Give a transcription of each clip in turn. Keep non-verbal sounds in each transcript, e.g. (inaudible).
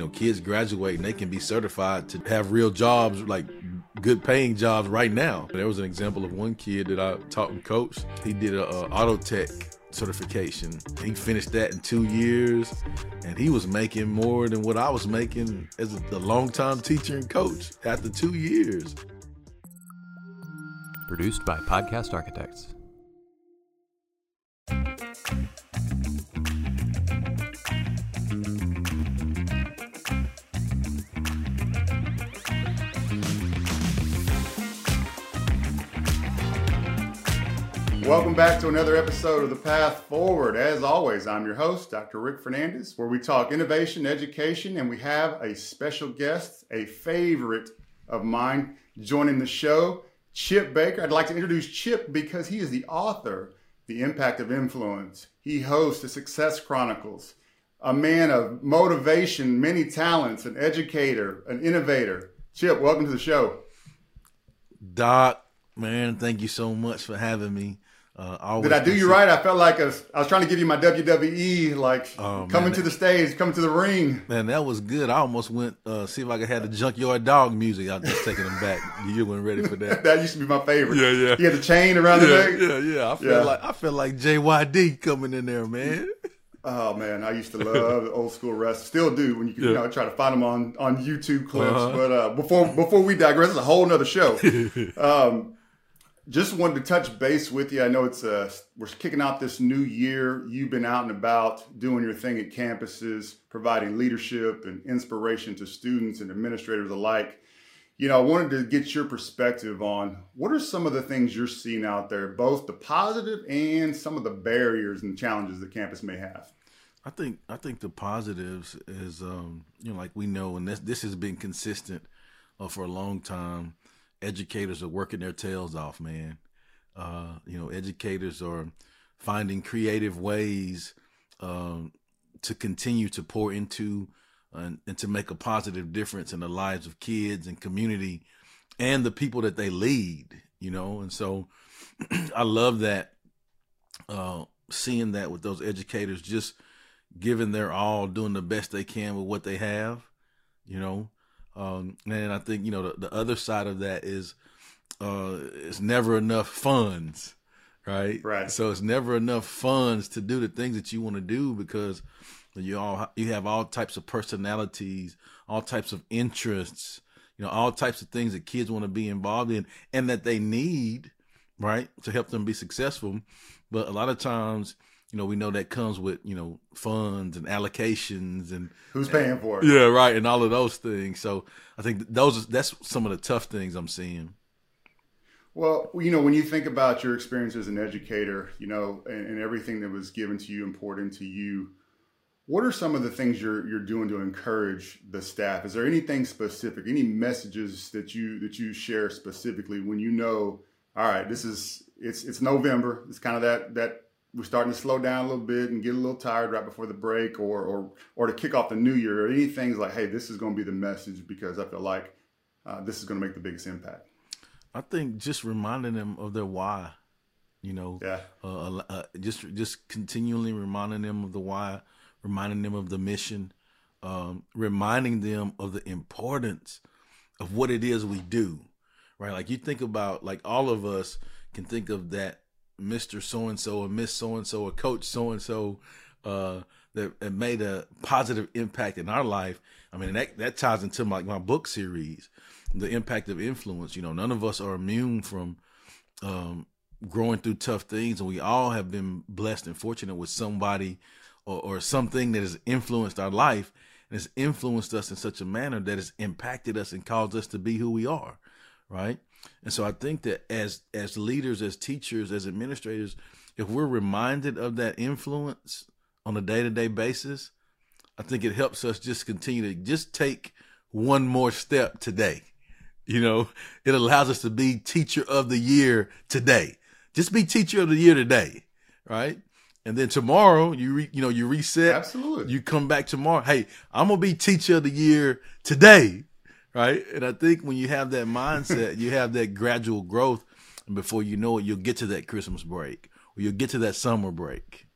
know, kids graduate and they can be certified to have real jobs, like good paying jobs right now. There was an example of one kid that I taught and coached. He did a, a auto tech certification. He finished that in two years, and he was making more than what I was making as a, a longtime teacher and coach after two years. Produced by Podcast Architects. Welcome back to another episode of The Path Forward. As always, I'm your host, Dr. Rick Fernandez, where we talk innovation, education, and we have a special guest, a favorite of mine, joining the show, Chip Baker. I'd like to introduce Chip because he is the author, The Impact of Influence. He hosts the Success Chronicles, a man of motivation, many talents, an educator, an innovator. Chip, welcome to the show. Doc, man, thank you so much for having me. Uh, Did I do you right? I felt like I was, I was, trying to give you my WWE, like oh, coming man, to the stage, coming to the ring. Man, that was good. I almost went uh, see if I could have the junkyard dog music. I was just taking them back. You weren't ready for that. (laughs) that used to be my favorite. Yeah, yeah. He had the chain around yeah, the neck. Yeah, yeah. I feel yeah. like I feel like JYD coming in there, man. Oh man, I used to love the old school wrestling. Still do when you, yeah. you know try to find them on on YouTube clips. Uh-huh. But uh, before before we digress, it's a whole nother show. (laughs) um, just wanted to touch base with you. I know it's uh, we're kicking off this new year. You've been out and about doing your thing at campuses, providing leadership and inspiration to students and administrators alike. You know, I wanted to get your perspective on what are some of the things you're seeing out there, both the positive and some of the barriers and challenges the campus may have. I think I think the positives is um, you know like we know, and this this has been consistent uh, for a long time educators are working their tails off, man. Uh, you know, educators are finding creative ways um, to continue to pour into uh, and to make a positive difference in the lives of kids and community and the people that they lead. You know, and so (clears throat) I love that uh, seeing that with those educators just giving their all, doing the best they can with what they have. You know, um, and I think you know the, the other side of that is uh, it's never enough funds, right? Right. So it's never enough funds to do the things that you want to do because you all you have all types of personalities, all types of interests, you know, all types of things that kids want to be involved in and that they need, right, to help them be successful. But a lot of times you know, we know that comes with, you know, funds and allocations and who's paying for it. Yeah, right, and all of those things. So I think those that's some of the tough things I'm seeing. Well, you know, when you think about your experience as an educator, you know, and, and everything that was given to you and poured into you, what are some of the things you're you're doing to encourage the staff? Is there anything specific, any messages that you that you share specifically when you know, all right, this is it's it's November, it's kind of that that we're starting to slow down a little bit and get a little tired right before the break or or or to kick off the new year or any things like hey this is going to be the message because i feel like uh, this is going to make the biggest impact. I think just reminding them of their why you know yeah. uh, uh, just just continually reminding them of the why reminding them of the mission um, reminding them of the importance of what it is we do right? Like you think about like all of us can think of that Mr. So and so or Miss So and so or Coach So and so that made a positive impact in our life. I mean, that that ties into my, my book series, the impact of influence. You know, none of us are immune from um, growing through tough things, and we all have been blessed and fortunate with somebody or, or something that has influenced our life and has influenced us in such a manner that has impacted us and caused us to be who we are, right? And so I think that as as leaders, as teachers, as administrators, if we're reminded of that influence on a day to day basis, I think it helps us just continue to just take one more step today. You know, it allows us to be teacher of the year today. Just be teacher of the year today, right? And then tomorrow you re, you know you reset. Absolutely. You come back tomorrow. Hey, I'm gonna be teacher of the year today right? And I think when you have that mindset, you have that gradual growth, and before you know it, you'll get to that Christmas break or you'll get to that summer break.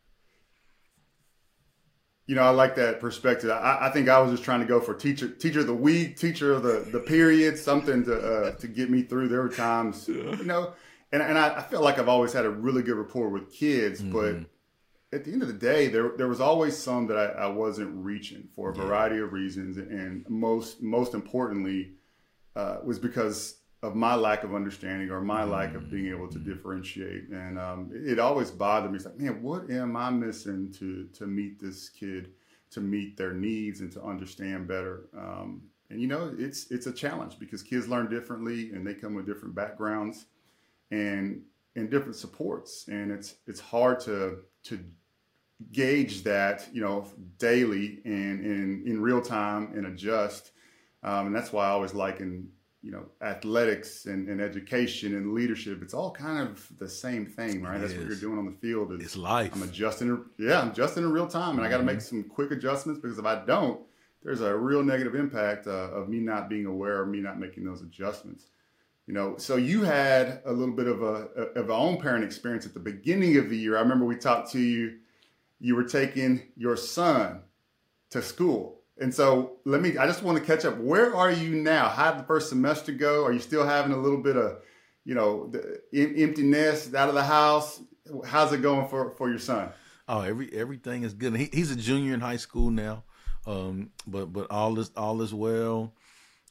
you know, I like that perspective. I, I, think I was just trying to go for teacher, teacher of the week, teacher of the, the period, something to uh, to get me through. There were times, you know, and and I, I, feel like I've always had a really good rapport with kids, mm-hmm. but at the end of the day, there there was always some that I, I wasn't reaching for a variety of reasons, and most most importantly uh, was because of my lack of understanding or my lack of being able to mm. differentiate. And um, it always bothered me. It's like, man, what am I missing to to meet this kid, to meet their needs, and to understand better? Um, and you know, it's it's a challenge because kids learn differently, and they come with different backgrounds, and and different supports, and it's it's hard to to gauge that you know daily and in in real time and adjust. Um, and that's why I always liken you know athletics and, and, education and leadership it's all kind of the same thing right it that's is. what you're doing on the field is, it's life i'm adjusting yeah i'm adjusting in real time and mm-hmm. i got to make some quick adjustments because if i don't there's a real negative impact uh, of me not being aware of me not making those adjustments you know so you had a little bit of a of a own parent experience at the beginning of the year i remember we talked to you you were taking your son to school and so let me, I just want to catch up. Where are you now? How did the first semester go? Are you still having a little bit of, you know, emptiness out of the house? How's it going for, for your son? Oh, every everything is good. He, he's a junior in high school now, um, but but all is all is well.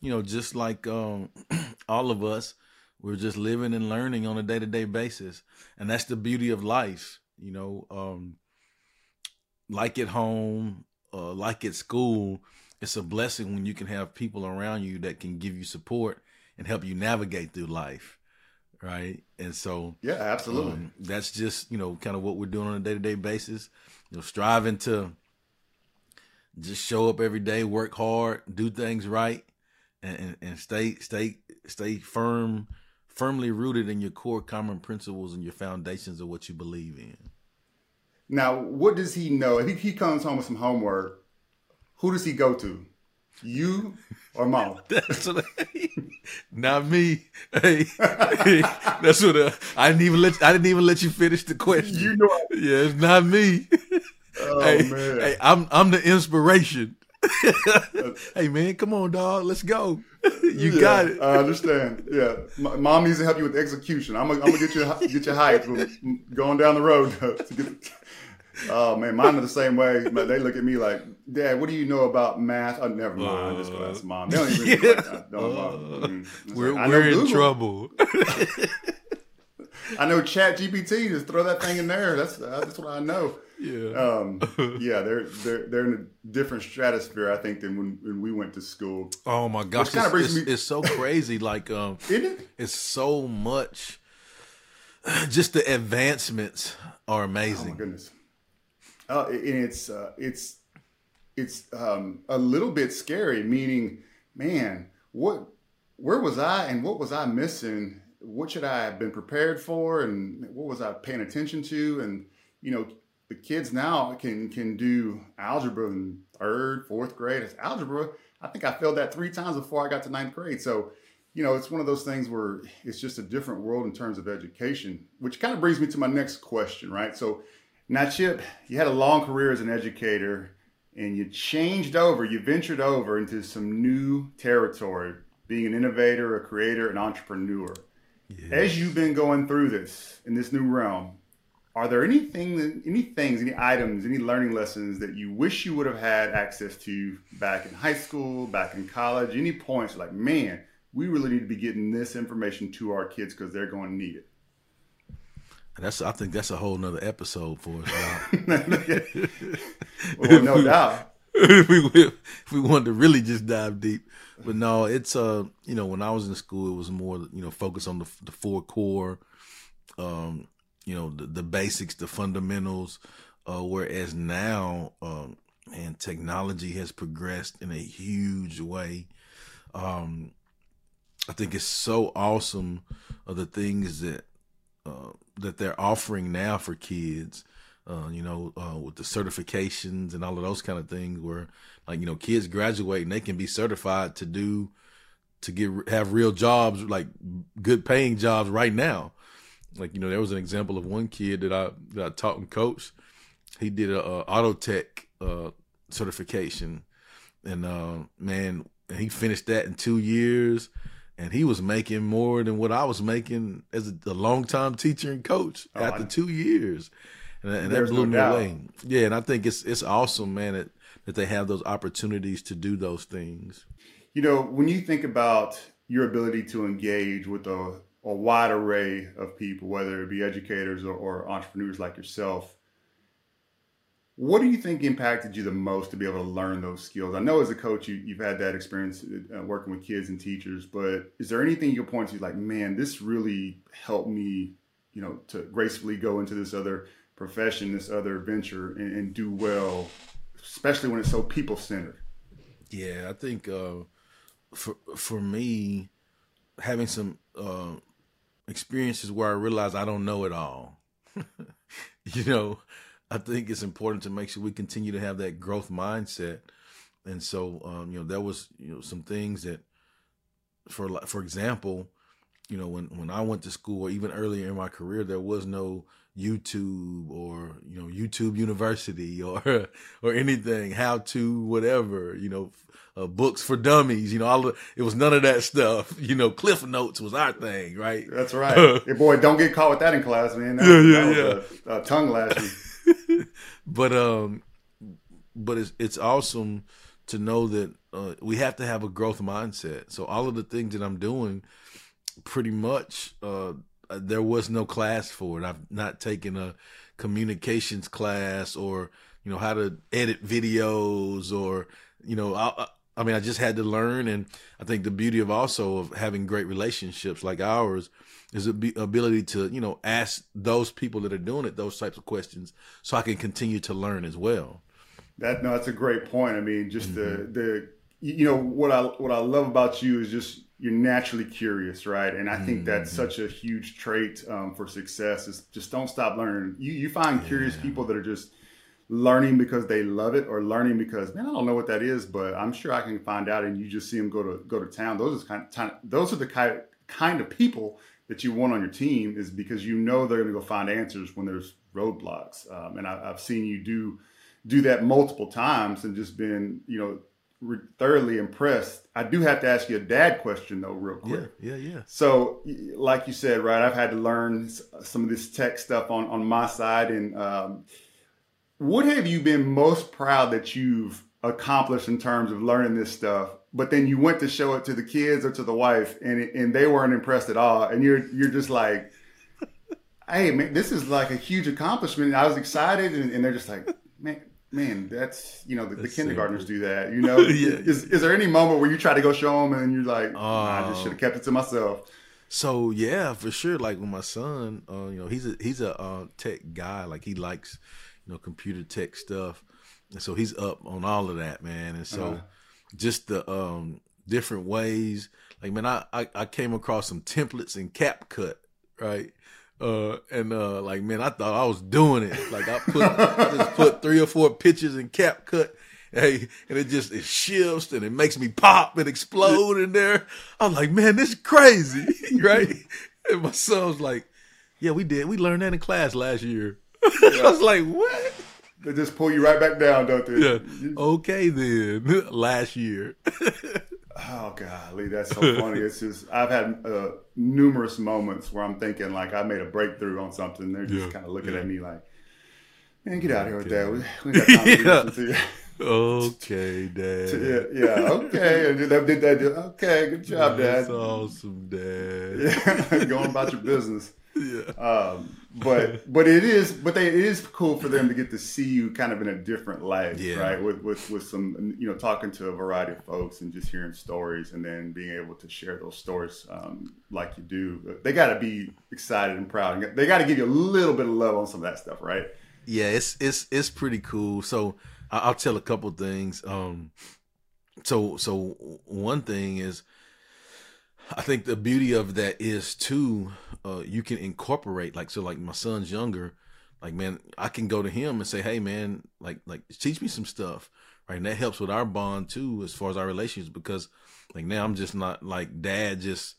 You know, just like um, (clears throat) all of us, we're just living and learning on a day to day basis, and that's the beauty of life. You know, um, like at home, uh, like at school, it's a blessing when you can have people around you that can give you support and help you navigate through life. Right. And so, yeah, absolutely. Um, that's just, you know, kind of what we're doing on a day to day basis, you know, striving to just show up every day, work hard, do things right, and, and, and stay, stay, stay firm, firmly rooted in your core common principles and your foundations of what you believe in. Now, what does he know? If he comes home with some homework, who does he go to? You or mom? (laughs) that's what I, not me. Hey, hey (laughs) that's what I, uh, I didn't even let. I didn't even let you finish the question. You know, yeah, it's not me. Oh hey, man, hey, I'm I'm the inspiration. (laughs) hey man, come on, dog, let's go. You yeah, got it. I understand. Yeah, mom needs to help you with execution. I'm gonna, I'm gonna get you get your height going down the road to get Oh man, mine are the same way. But they look at me like, Dad, what do you know about math? Oh, never mind. Uh, just go ask mom. They don't even yeah. like, no, uh, mm. We're, like, we're in trouble. I know (laughs) Chat GPT. Just throw that thing in there. That's that's what I know. Yeah. Um, (laughs) yeah, they're they're they're in a different stratosphere, I think, than when, when we went to school. Oh my gosh, it's, it's, me... it's, so crazy. Like, um, (laughs) Isn't it? It's so much. (sighs) Just the advancements are amazing. Oh my goodness. Uh, and it's uh, it's it's um, a little bit scary. Meaning, man, what where was I and what was I missing? What should I have been prepared for, and what was I paying attention to? And you know, the kids now can can do algebra in third, fourth grade. It's algebra. I think I failed that three times before I got to ninth grade. So, you know, it's one of those things where it's just a different world in terms of education, which kind of brings me to my next question, right? So, now, Chip, you had a long career as an educator and you changed over, you ventured over into some new territory, being an innovator, a creator, an entrepreneur. Yes. As you've been going through this in this new realm, are there anything, any things, any items, any learning lessons that you wish you would have had access to back in high school, back in college? Any points like, man, we really need to be getting this information to our kids because they're going to need it? That's I think that's a whole nother episode for us. well, (laughs) no (laughs) doubt. if we if we wanted to really just dive deep, but no, it's uh you know when I was in school it was more you know focus on the the four core, um you know the, the basics, the fundamentals, uh, whereas now um and technology has progressed in a huge way. Um, I think it's so awesome of the things that uh, that they're offering now for kids. Uh, you know, uh, with the certifications and all of those kind of things, where like you know, kids graduate and they can be certified to do to get have real jobs, like good paying jobs right now. Like you know, there was an example of one kid that I that I taught and coached. He did a, a auto tech uh, certification, and uh, man, he finished that in two years, and he was making more than what I was making as a, a longtime teacher and coach Oh, after I- two years, and, and that blew no me doubt. away. Yeah, and I think it's it's awesome, man, that that they have those opportunities to do those things. You know, when you think about your ability to engage with a, a wide array of people, whether it be educators or, or entrepreneurs like yourself, what do you think impacted you the most to be able to learn those skills? I know as a coach, you, you've had that experience uh, working with kids and teachers, but is there anything you point to like, man, this really helped me, you know, to gracefully go into this other profession, this other venture and, and do well, especially when it's so people centered? Yeah, I think uh, for for me, having some uh, experiences where I realize I don't know it all. (laughs) you know, I think it's important to make sure we continue to have that growth mindset. And so, um, you know, there was you know some things that, for for example, you know, when when I went to school or even earlier in my career, there was no YouTube or you know YouTube University (laughs) or or anything how to whatever you know uh, books for dummies you know all of, it was none of that stuff (laughs) you know Cliff Notes was our thing right That's right. hey, boy, don't get caught with that in class, man. That, (laughs) Yeah, yeah, that was A, a tongue lashing. But um but it's it's awesome to know that uh, we have to have a growth mindset. So all of the things that I'm doing pretty much uh there was no class for it. I've not taken a communications class or you know how to edit videos or you know I, I mean I just had to learn. And I think the beauty of also of having great relationships like ours is the ability to you know ask those people that are doing it those types of questions so I can continue to learn as well That no, that's a great point. I mean, just Mm-hmm. the the you know what I what I love about you is just you're naturally curious, right? And I think that's Mm-hmm. such a huge trait um, for success. Is just don't stop learning. You you find curious people that are just learning because they love it or learning because man I don't know what that is but I'm sure I can find out and you just see them go to go to town those are kind of those are the kind kind of people that you want on your team is because you know they're going to go find answers when there's roadblocks um, and I, I've seen you do do that multiple times and just been you know re- thoroughly impressed I do have to ask you a dad question though real quick yeah yeah yeah so, like you said, right, I've had to learn some of this tech stuff on, on my side. And um, what have you been most proud that you've accomplished in terms of learning this stuff? But then you went to show it to the kids or to the wife, and it, and they weren't impressed at all. And you're you're just like, "Hey, man, this is like a huge accomplishment." And I was excited, and, and they're just like, "Man." Man, that's you know the, the kindergartners do that. You know, (laughs) Yeah. is is there any moment where you try to go show them and you're like, "Nah, I just Oh. should have kept it to myself? So yeah, for sure. Like with my son, uh, you know, he's a he's a uh, tech guy. Like he likes, you know, computer tech stuff, and so he's up on all of that, man. And so, Uh-huh. Just the um different ways. Like man, I, I I came across some templates in CapCut, right? Uh, and uh, like man, I thought I was doing it. Like I put I just (laughs) put three or four pictures in CapCut. Hey, and it just it shifts and it makes me pop and explode in there. I'm like, man, this is crazy, (laughs) right? And my son's like, yeah, we did. We learned that in class last year. (laughs) I was like, what? They just pull you right back down, don't they? Yeah. Okay then. (laughs) last year. (laughs) Oh golly, that's so funny. It's just I've had uh, numerous moments where I'm thinking like I made a breakthrough on something. They're just Yeah, kind of looking yeah. at me like, "Man, get out of here with that. We, we got time to (laughs) Yeah. listen to you." okay, Dad. yeah, yeah, okay. And they did that. Okay, good job, Dad. That's awesome, Dad. Yeah, going about your business. Yeah. Um, but but it is but they, it is cool for them to get to see you kind of in a different light, Yeah. right? With with with some you know talking to a variety of folks and just hearing stories and then being able to share those stories um, like you do. They got to be excited and proud. They got to give you a little bit of love on some of that stuff, right? yeah it's it's it's pretty cool so i'll tell a couple things um so so one thing is i think the beauty of that is too uh you can incorporate like so like my son's younger like man i can go to him and say hey man like like teach me some stuff right and that helps with our bond too as far as our relations because like now i'm just not like dad just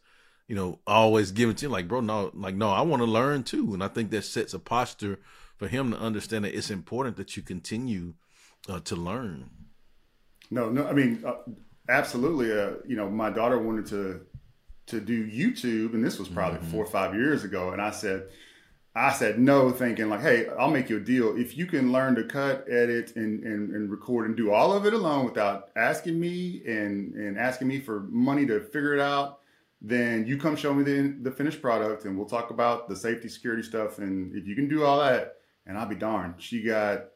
you know always giving to him like bro no like no i want to learn too and i think that sets a posture for him to understand that it's important that you continue uh, to learn No, no. I mean, uh, absolutely. Uh, you know, my daughter wanted to to do YouTube, and this was probably mm-hmm. four or five years ago, and I said, I said no, thinking like, hey, I'll make you a deal. If you can learn to cut, edit, and, and, and record and do all of it alone without asking me and, and asking me for money to figure it out, then you come show me the, the finished product and we'll talk about the safety, security stuff. And if you can do all that, and I'll be darned. She got,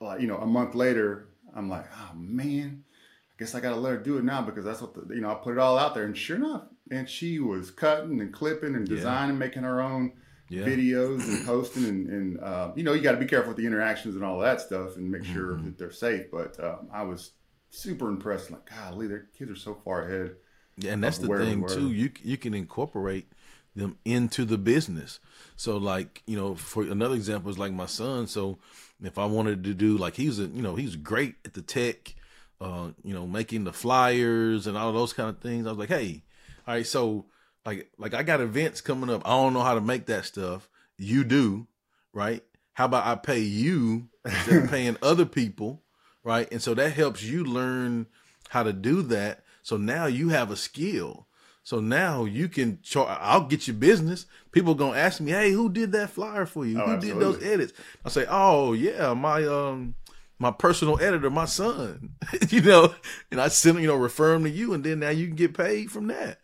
like, you know, a month later, I'm like, oh man, I guess I got to let her do it now because that's what the, you know, I put it all out there. And sure enough, and she was cutting and clipping and designing, yeah. making her own yeah. videos and posting and, and uh, you know you got to be careful with the interactions and all that stuff and make sure mm-hmm. that they're safe but um, i was super impressed like golly their kids are so far ahead yeah, and that's the thing too you you can incorporate them into the business so like you know for another example is like my son so if i wanted to do like he's a you know he's great at the tech uh you know making the flyers and all those kind of things i was like hey all right so like like I got events coming up. I don't know how to make that stuff. You do, right? How about I pay you instead of (laughs) paying other people, right? And so that helps you learn how to do that. So now you have a skill. So now you can char- I'll get you business. People gonna ask me, hey, who did that flyer for you? Oh, who absolutely. did those edits? I say, oh yeah, my um my personal editor, my son. (laughs) you know, and I send you know refer him to you, and then now you can get paid from that.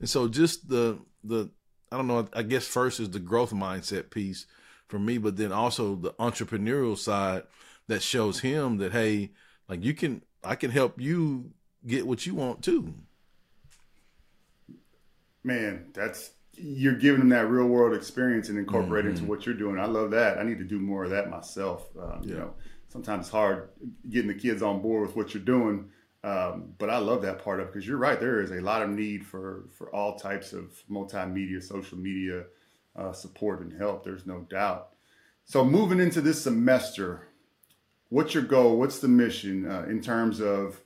And so just the the I don't know, I guess first is the growth mindset piece for me, but then also the entrepreneurial side that shows him that hey, like you can I can help you get what you want too. Man, that's you're giving them that real world experience and incorporating mm-hmm. into what you're doing. I love that. I need to do more of that myself. Um, yeah. You know, sometimes it's hard getting the kids on board with what you're doing um, but I love that part of because you're right. There is a lot of need for for all types of multimedia, social media uh, support and help. There's no doubt. So moving into this semester, what's your goal? What's the mission uh, in terms of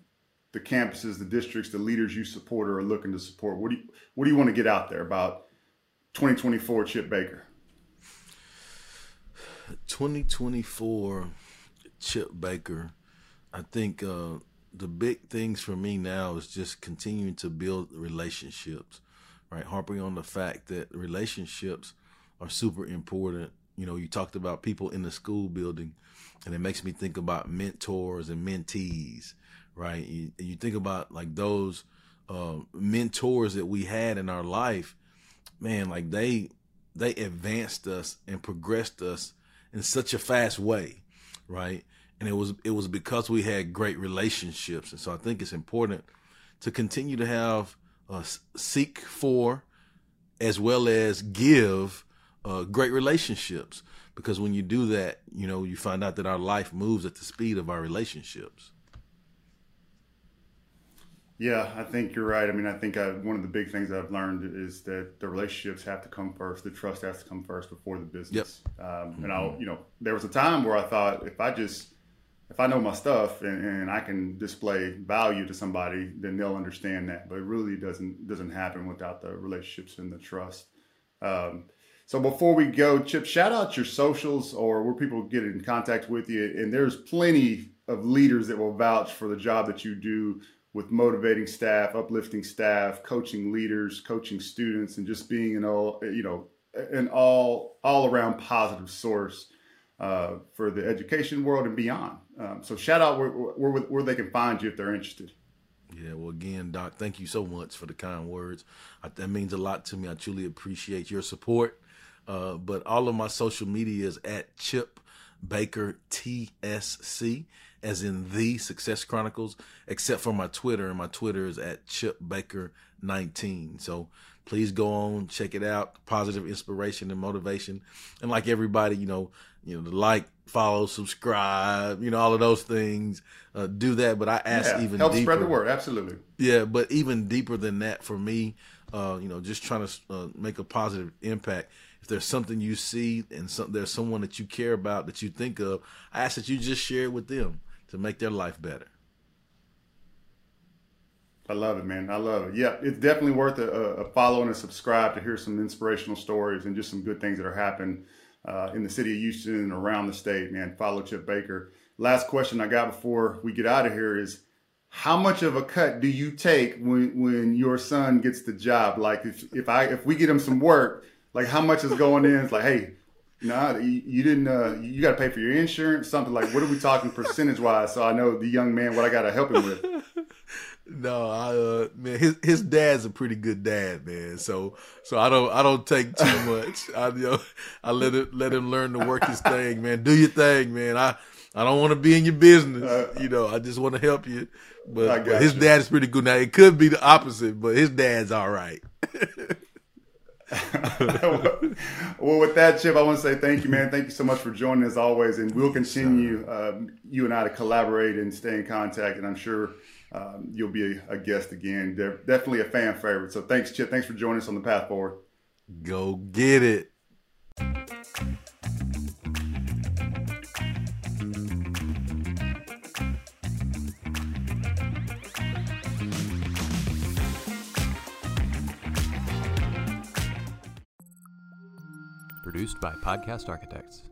the campuses, the districts, the leaders you support or are looking to support? What do you what do you want to get out there about 2024 Chip Baker? 2024 Chip Baker. I think. Uh, the big things for me now is just continuing to build relationships, right? Harping on the fact that relationships are super important. You know, you talked about people in the school building, and it makes me think about mentors and mentees, right? You, you think about like those uh, mentors that we had in our life, man, like they they advanced us and progressed us in such a fast way, right? And it was it was because we had great relationships. And so i think it's important to continue to have uh, seek for as well as give uh, great relationships. Because when you do that you know you find out that our life moves at the speed of our relationships. Yeah i think you're right. I mean i think I, one of the big things i've learned is that the relationships have to come first. The trust has to come first before the business. Yep. um, and i'll you know there was a time where i thought if i just if I know my stuff and, and, I can display value to somebody, then they'll understand that. But it really doesn't doesn't happen without the relationships and the trust. Um, so before we go, Chip, shout out your socials or where people get in contact with you. And there's plenty of leaders that will vouch for the job that you do with motivating staff, uplifting staff, coaching leaders, coaching students, and just being an all you know an all all around positive source uh, for the education world and beyond. Um, so shout out where, where, where they can find you if they're interested. Yeah, well, again, Doc, thank you so much for the kind words. I, that means a lot to me. I truly appreciate your support. Uh, but all of my social media is at Chip Baker TSC, as in the Success Chronicles, except for my Twitter, and my Twitter is at Chip Baker 19. So please go on, check it out. Positive inspiration and motivation. And like everybody, you know, you know, like, follow, subscribe, you know, all of those things. Uh, do that. But I ask yeah, even help deeper. spread the word. Absolutely. Yeah, but even deeper than that for me, uh, you know, just trying to uh, make a positive impact. If there's something you see and some, there's someone that you care about that you think of, I ask that you just share it with them to make their life better. I love it, man. I love it. Yeah, it's definitely worth a, a follow and a subscribe to hear some inspirational stories and just some good things that are happening uh, in the city of Houston and around the state, man. Follow Chip Baker. Last question I got before we get out of here is how much of a cut do you take when when your son gets the job? Like if if I if we get him some work, like how much is going in? It's like, hey, nah, you, you didn't. Uh, you got to pay for your insurance, something like. What are we talking percentage wise? So I know the young man what I got to help him with. No, I uh man, his his dad's a pretty good dad, man. So so I don't I don't take too much. (laughs) I you know I let it let him learn to work his thing, man. Do your thing, man. I I don't want to be in your business. Uh, you know, I just want to help you. But, but his you. dad is pretty good. Now it could be the opposite, but his dad's all right. (laughs) well, with that, Chip, I want to say thank you, man. Thank you so much for joining as always, and we'll continue um, you and I to collaborate and stay in contact. And I'm sure um, you'll be a, a, guest again. They're definitely a fan favorite. So thanks, Chip. Thanks for joining us on the path forward. Go get it. Produced by Podcast Architects.